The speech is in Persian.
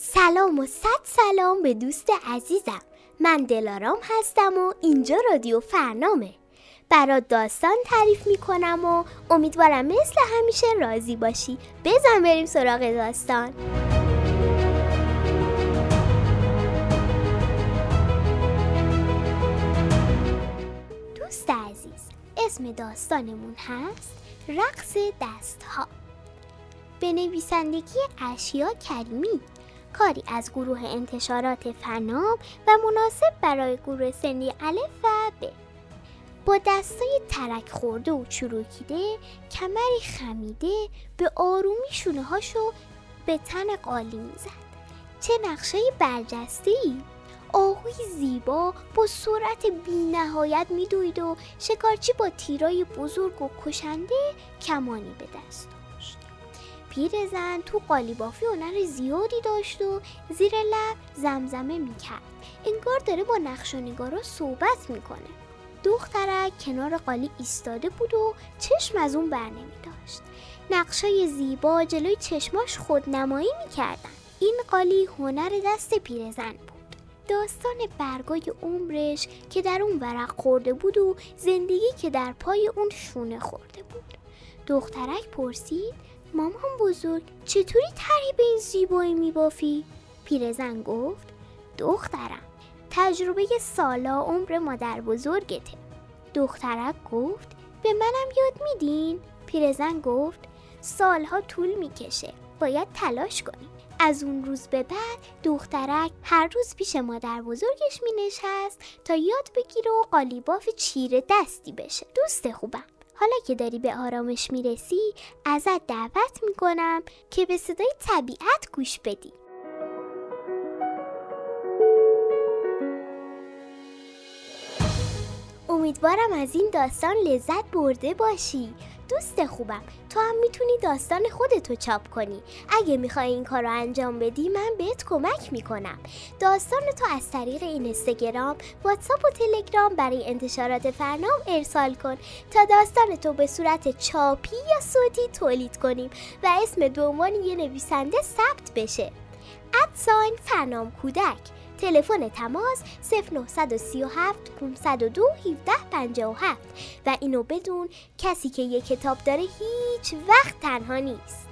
سلام و صد سلام به دوست عزیزم. من دلارام هستم و اینجا رادیو فرنامه. برات داستان تعریف می‌کنم و امیدوارم مثل همیشه راضی باشی. بزن بریم سراغ داستان. دوست عزیز اسم داستانمون هست رقص دست ها به نویسندگی اشیا کریمی. کاری از گروه انتشارات فنام و مناسب برای گروه سنی الف و ب. با دستای ترک خورده و چروکیده کمری خمیده به آرومی شونه هاشو به تن قالی می‌زد. چه نقشه برجسته ای آهوی زیبا با سرعت بی نهایت میدوید و شکارچی با تیرای بزرگ و کشنده کمانی به دست پیرزن تو قالیبافی هنر زیادی داشت و زیر لب زمزمه می‌کرد. انگار داره با نقشانگارا صحبت می‌کنه. دخترک کنار قالی ایستاده بود و چشم از اون بر نمی داشت نقشای زیبا جلوی چشماش خودنمایی می‌کردن. این قالی هنر دست پیرزن بود. داستان برگای عمرش که در اون ورق خورده بود و زندگی که در پای اون شونه خورده بود. دخترک پرسید مامان بزرگ چطوری تری به این زیبایی میبافی؟ پیرزن گفت دخترم تجربه سالا عمر مادر بزرگته دخترک گفت به منم یاد میدین؟ پیرزن گفت سالها طول می‌کشه باید تلاش کنیم از اون روز به بعد دخترک هر روز پیش مادر بزرگش می نشست تا یاد بگیره و قالیباف چیره دستی بشه دوست خوبم حالا که داری به آرامش می‌رسی ازت دعوت می‌کنم که به صدای طبیعت گوش بدی. امیدوارم از این داستان لذت برده باشی. دوست خوبم. تو هم می‌تونی داستان خودتو چاپ کنی. اگه می‌خوای این کار رو انجام بدی من بهت کمک می‌کنم. داستان تو از طریق این اینستاگرام واتساپ و تلگرام برای انتشارات فرنام ارسال کن. تا داستان تو به صورت چاپی یا صوتی تولید کنیم و اسم به یه نویسنده ثبت بشه. ادساین فرنام کودک. تلفن تماس 0937 502 1757 و اینو بدون کسی که یه کتاب داره هیچ وقت تنها نیست.